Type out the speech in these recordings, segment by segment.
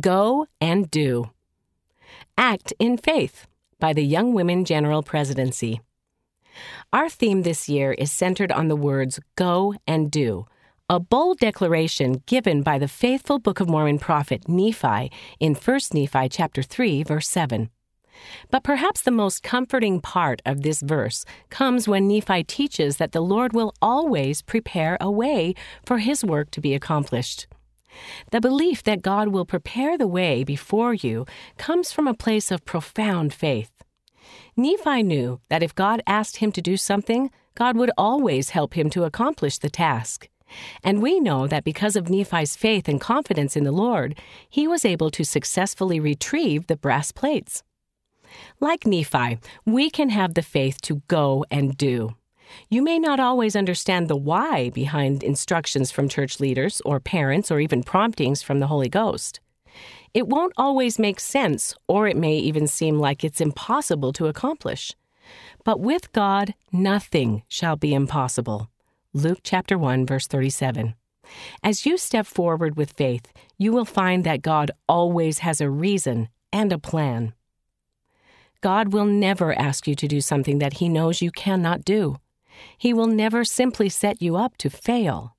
Go and Do. Act in Faith by the Young Women General Presidency. Our theme this year is centered on the words go and do, a bold declaration given by the faithful Book of Mormon prophet Nephi in 1 Nephi chapter 3 verse 7. But perhaps the most comforting part of this verse comes when Nephi teaches that the Lord will always prepare a way for his work to be accomplished. The belief that God will prepare the way before you comes from a place of profound faith. Nephi knew that if God asked him to do something, God would always help him to accomplish the task. And we know that because of Nephi's faith and confidence in the Lord, he was able to successfully retrieve the brass plates. Like Nephi, we can have the faith to go and do. You may not always understand the why behind instructions from church leaders or parents or even promptings from the Holy Ghost. It won't always make sense, or it may even seem like it's impossible to accomplish. But with God, nothing shall be impossible. Luke chapter 1 verse 37. As you step forward with faith, you will find that God always has a reason and a plan. God will never ask you to do something that He knows you cannot do. He will never simply set you up to fail.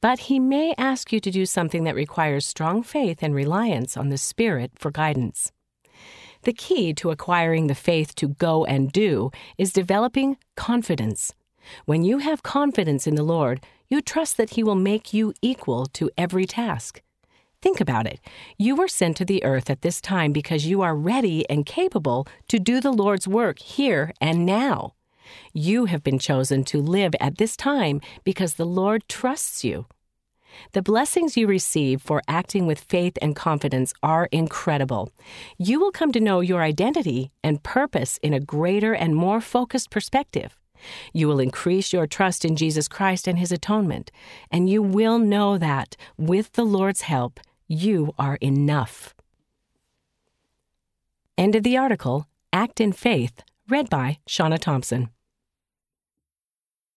But He may ask you to do something that requires strong faith and reliance on the Spirit for guidance. The key to acquiring the faith to go and do is developing confidence. When you have confidence in the Lord, you trust that He will make you equal to every task. Think about it. You were sent to the earth at this time because you are ready and capable to do the Lord's work here and now. You have been chosen to live at this time because the Lord trusts you. The blessings you receive for acting with faith and confidence are incredible. You will come to know your identity and purpose in a greater and more focused perspective. You will increase your trust in Jesus Christ and His atonement, and you will know that, with the Lord's help, you are enough. End of the article Act in Faith, read by Shauna Thompson.